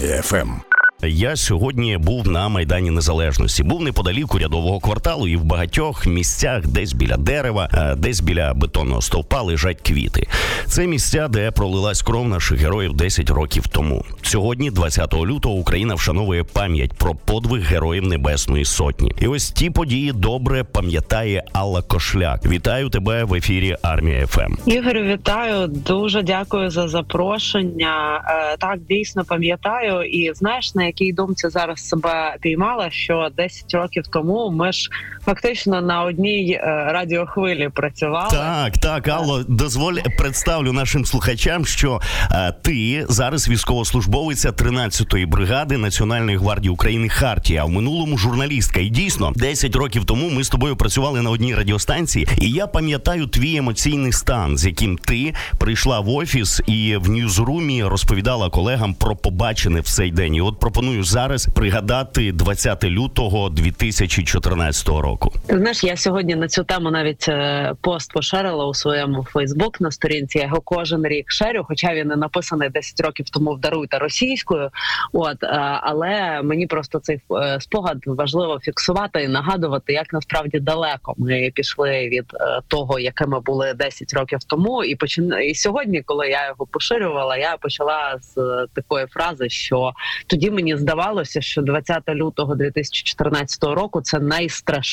Армія ФМ. Я сьогодні був на майдані Незалежності. Був неподалік урядового кварталу, і в багатьох місцях, десь біля дерева, е, десь біля бетонного стовпа лежать квіти. Це місця, де пролилась кров наших героїв 10 років тому. Сьогодні, 20 лютого, Україна вшановує пам'ять про подвиг героїв Небесної Сотні. І ось ті події добре пам'ятає Алла Кошляк. Вітаю тебе в ефірі Армія ФМ. Ігорю, вітаю. Дуже дякую за запрошення. Е, Так, дійсно пам'ятаю, і знаєш на якій думці зараз себе піймала, що 10 років тому ми ж фактично на одній е, радіохвилі працювали. Так, так, Алло, дозволь представлю нашим слухачам, що е, ти зараз військовослужбовиця 13-ї бригади Національної гвардії України Хартія, а в минулому журналістка. І дійсно, 10 років тому ми з тобою працювали на одній радіостанції, і я пам'ятаю твій емоційний стан, з яким ти прийшла в офіс і в ньюзрумі розповідала колегам про побачене в цей день. І от пропоную зараз пригадати 20 лютого 2014 року. Ти знаєш, я сьогодні на цю тему навіть е, пост поширила у своєму Фейсбук на сторінці. Я його кожен рік шерю, хоча він не написаний 10 років тому вдаруйте російською. От е, але мені просто цей е, спогад важливо фіксувати і нагадувати, як насправді далеко ми пішли від того, якими були 10 років тому. І почин... і сьогодні, коли я його поширювала, я почала з такої фрази, що тоді мені здавалося, що 20 лютого 2014 року це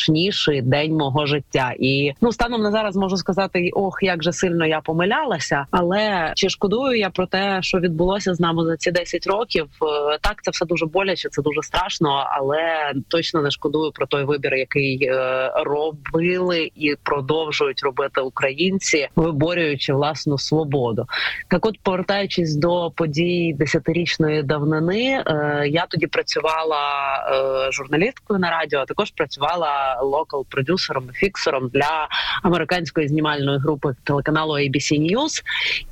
найстрашніший день мого життя. І ну станом на зараз можу сказати, ох, як же сильно я помилялася. Але чи шкодую я про те, що відбулося з нами за ці 10 років? Е, Так, це все дуже боляче, це дуже страшно, але точно не шкодую про той вибір, який е, робили і продовжують робити українці, виборюючи власну свободу. Так, от повертаючись до подій десятирічної давнини, е, я тоді працювала журналісткою на радіо, а також працювала локал продюсером і фіксером для американської знімальної групи телеканалу ABC News.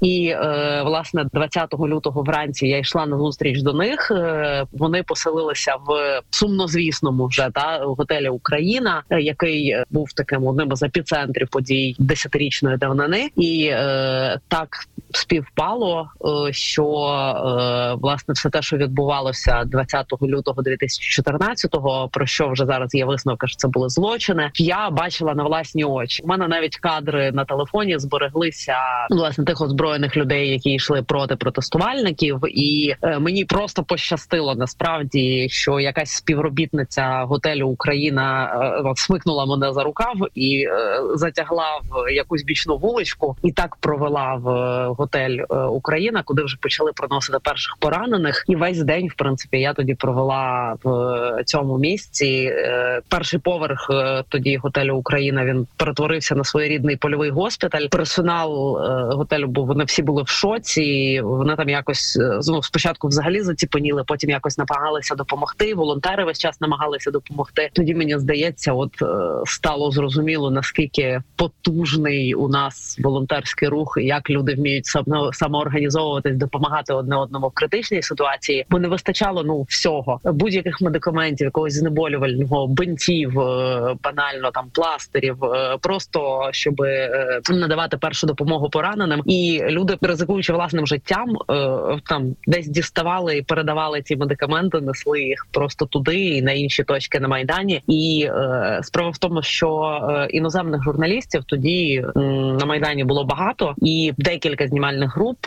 І е, власне 20 лютого вранці я йшла на зустріч до них. Е, вони поселилися в сумнозвісному вже та готелі Україна, е, який був таким одним із епіцентрів подій десятирічної давнини, і е, так співпало, е, що е, власне все те, що відбувалося 20 лютого 2014-го, про що вже зараз є висновка, що це були злочини. Я бачила на власні очі. У мене навіть кадри на телефоні збереглися власне тих озброєних людей, які йшли проти протестувальників, і е, мені просто пощастило насправді, що якась співробітниця готелю Україна е, смикнула мене за рукав і е, затягла в якусь бічну вуличку, і так провела в е, готель е, Україна, куди вже почали проносити перших поранених. І весь день, в принципі, я тоді провела в е, цьому місці. Перший поверх е, тоді готелю Україна він перетворився на своєрідний польовий госпіталь. Персонал е, готелю був вони всі були в шоці. Вони там якось ну, спочатку взагалі заціпеніли, потім якось намагалися допомогти. Волонтери весь час намагалися допомогти. Тоді мені здається, от стало зрозуміло наскільки потужний у нас волонтерський рух, і як люди вміють само- самоорганізовуватись, допомагати одне одному в критичній ситуації, бо не вистачало ну всього будь-яких медикаментів, якогось знеболювального бинтів, банально там пластирів, е, просто щоб е, надавати першу допомогу пораненим, і люди, ризикуючи власним життям, е, там десь діставали і передавали ці медикаменти, несли їх просто туди і на інші точки на майдані. І справа в тому, що іноземних журналістів тоді на майдані було багато, і декілька знімальних груп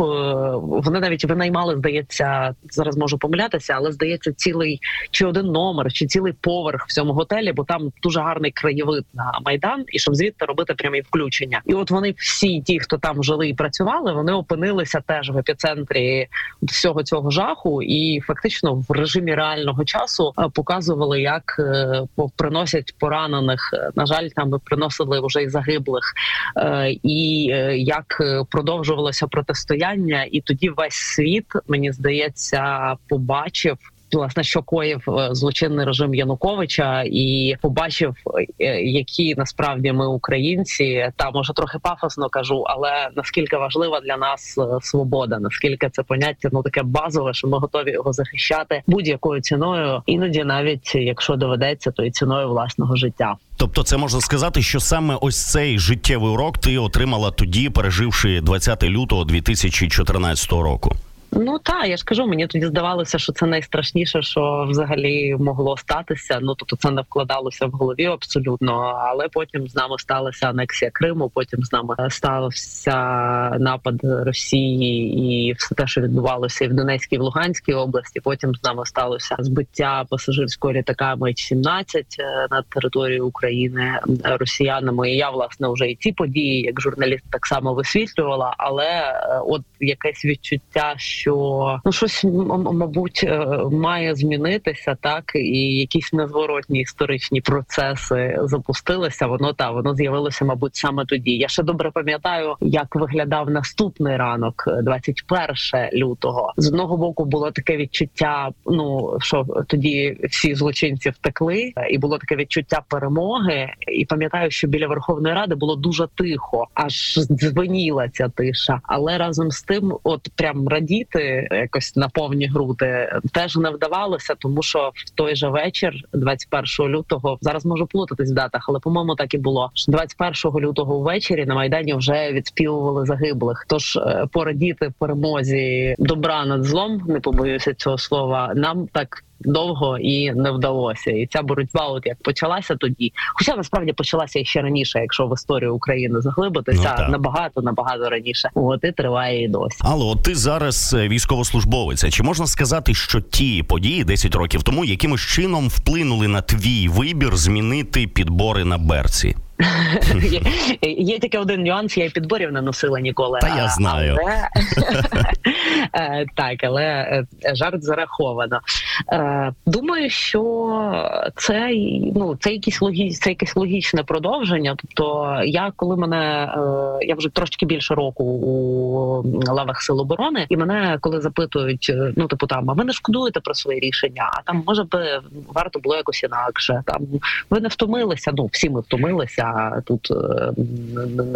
вони навіть винаймали, здається, зараз можу помилятися, але здається, цілий чи один номер, чи цілий поверх в цьому готелі, бо там дуже гарний краєвид на майдан, і щоб звідти робити прямі включення. І от вони всі, ті, хто там жили і працювали, вони опинилися теж в епіцентрі всього цього жаху, і фактично в режимі реального часу е, показували, як е, приносять поранених. Е, На жаль, там приносили вже і загиблих, і як продовжувалося протистояння, і тоді весь світ мені здається побачив. Власне, що коїв е, злочинний режим Януковича, і побачив, е, які насправді ми українці, та може трохи пафосно кажу, але наскільки важлива для нас е, свобода, наскільки це поняття ну таке базове, що ми готові його захищати будь-якою ціною, іноді навіть якщо доведеться, то і ціною власного життя. Тобто, це можна сказати, що саме ось цей життєвий урок ти отримала тоді, переживши 20 лютого 2014 року. Ну так, я ж кажу, мені тоді здавалося, що це найстрашніше, що взагалі могло статися. Ну тобто це не вкладалося в голові абсолютно. Але потім з нами сталася анексія Криму. Потім з нами стався напад Росії і все те, що відбувалося і в Донецькій і в Луганській області. Потім з нами сталося збиття пасажирського літака М-17 над територією України росіянами. І я власне вже і ці події, як журналіст, так само висвітлювала. Але е, от якесь відчуття, що ну щось мабуть е, має змінитися, так і якісь незворотні історичні процеси запустилися. Воно та воно з'явилося, мабуть, саме тоді. Я ще добре пам'ятаю, як виглядав наступний ранок, 21 лютого. З одного боку було таке відчуття. Ну що тоді всі злочинці втекли, і було таке відчуття перемоги. І пам'ятаю, що біля Верховної Ради було дуже тихо, аж дзвеніла ця тиша. Але разом з тим, от прям радіти якось на повні груди теж не вдавалося, тому що в той же вечір, 21 лютого, зараз можу плутатись в датах, але по-моєму так і було. 21 лютого ввечері на майдані вже відспівували загиблих. Тож е, порадіти перемозі добра над злом, не побоюся цього слова. Нам так довго і не вдалося. І ця боротьба, от як почалася тоді, хоча насправді почалася ще раніше, якщо в історію України заглибитися ну, набагато набагато раніше. От і триває і досі. Алло, ти зараз е, військовослужбовець. Чи можна сказати, що ті події 10 років тому якимось чином вплинули на твій вибір змінити підбори на берці? Є, тільки один нюанс, я і підборів не носила ніколи. Та я знаю. Е, так, але е, жарт зараховано. Е, думаю, що це ну це якісь логі... це якесь логічне продовження. Тобто, я коли мене я вже трошки більше року у лавах сил оборони, і мене коли запитують, ну типу там, а ви не шкодуєте про своє рішення? А там може би варто було якось інакше. Там ви не втомилися. Ну всі ми втомилися тут, е,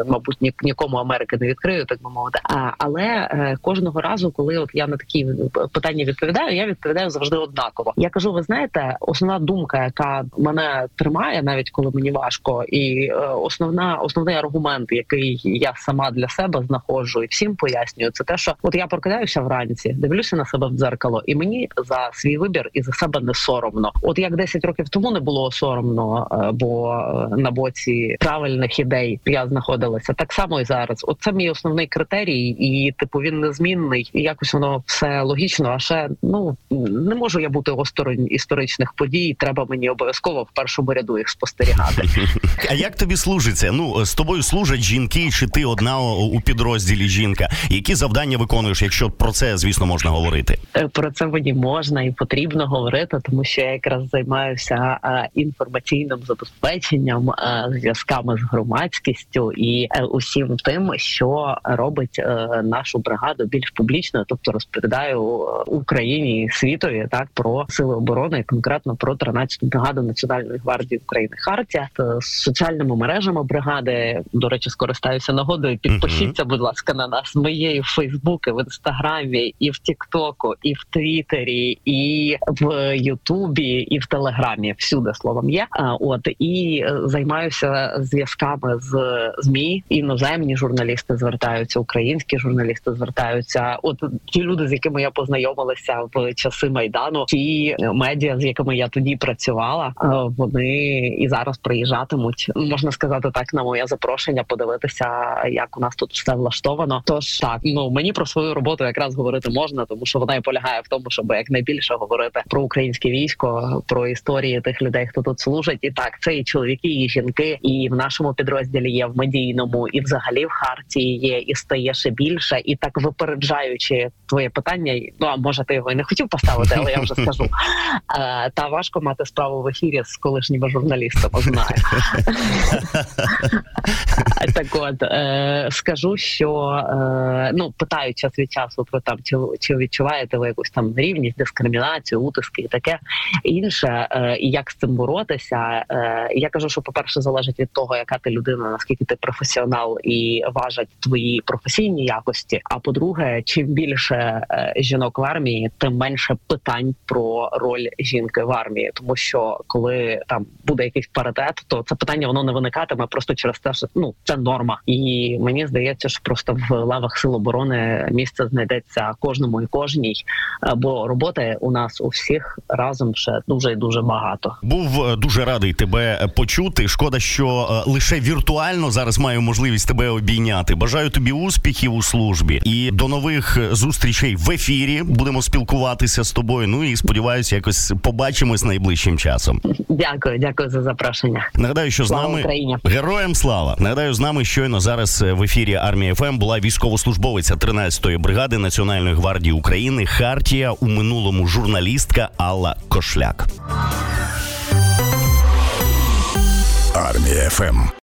мабуть, нікому Америки не відкрию, так би мовити. Але е, кожного разу, коли от я на такі питання відповідаю, я відповідаю завжди однаково. Я кажу: ви знаєте, основна думка, яка мене тримає, навіть коли мені важко, і е, основна основний аргумент, який я сама для себе знаходжу і всім пояснюю, це те, що от я прокидаюся вранці, дивлюся на себе в дзеркало, і мені за свій вибір і за себе не соромно. От як 10 років тому не було соромно, бо на боці правильних ідей я знаходилася так само і зараз. Оце мій основний критерій, і типу він незмінний. І Якось воно все логічно. А ще ну не можу я бути осторонь історичних подій. Треба мені обов'язково в першому ряду їх спостерігати. А як тобі служиться? Ну з тобою служать жінки, чи ти одна у підрозділі жінка? Які завдання виконуєш? Якщо про це звісно можна говорити? Е, про це мені можна і потрібно говорити, тому що я якраз займаюся інформаційним забезпеченням зв'язками з громадськістю і е, усім тим, що робить е, нашу бригаду більш публічною, тобто розповідаю е, Україні і світові так про сили оборони, і конкретно про 13-ту бригаду Національної гвардії України Хартія з соціальними мережами бригади. До речі, скористаюся нагодою. Підпишіться, будь ласка, на нас. Ми є і в Фейсбуці, в інстаграмі, і в Тіктоку, і в Твіттері, і в Ютубі, і в Телеграмі. Всюди словом є. От і займаюся зв'язками з змі іноземні журналісти звертаються, українські журналісти звертаються. От ті люди, з якими я познайомилася в часи майдану, ті медіа, з якими я тоді працювала, е, вони і зараз приїжджатимуть. Можна сказати так на моє запрошення, подивитися, як у нас тут все влаштовано. Тож так ну мені про свою роботу якраз говорити можна, тому що вона і полягає в тому, щоб якнайбільше говорити про українське військо, про історії тих людей, хто тут служить, і так це і чоловіки, і жінки, і в нашому підрозділі є в медійному, і взагалі в хартії є, і стає ще більше. І так випереджаючи твоє питання, ну а може ти його і не хотів поставити, але я вже скажу. Е, та важко мати справу в ефірі з колишніми журналістами. Знаю так, от е, скажу, що е, ну питають час від часу про там, чи чи відчуваєте ви якусь там рівність, дискримінацію, утиски і таке інше, і як з цим боротися. Я кажу, що по перше залежить від того, яка ти людина, наскільки ти професіонал і важать твої професійні якості. А по-друге, чим більше е, жінок в армії, тим менше питань про роль жінки в армії, тому що коли там буде якийсь паритет, то це питання воно не виникатиме просто через те, що ну це норма. І мені здається, що просто в лавах сил оборони місце знайдеться кожному і кожній, бо роботи у нас у всіх разом ще дуже і дуже багато. Був е, дуже радий тебе е, почути. Шкода, що е, лише віртуально зараз маю можливість тебе обійняти. Бажаю тобі успіхів у службі і до нових е, зустрічей в ефірі. Будемо спілкуватися з тобою. Ну і сподіваюся, якось побачимось найближчим часом. Дякую, дякую за запрошення. Нагадаю, що з нами Україні! героям слава. Нагадаю, з нами щойно зараз е, в ефірі армія ФМ була військовослужбовиця 13-ї бригади Національної гвардії України Хартія у минулому журналістка Алла Кошляк. Армія ФМ.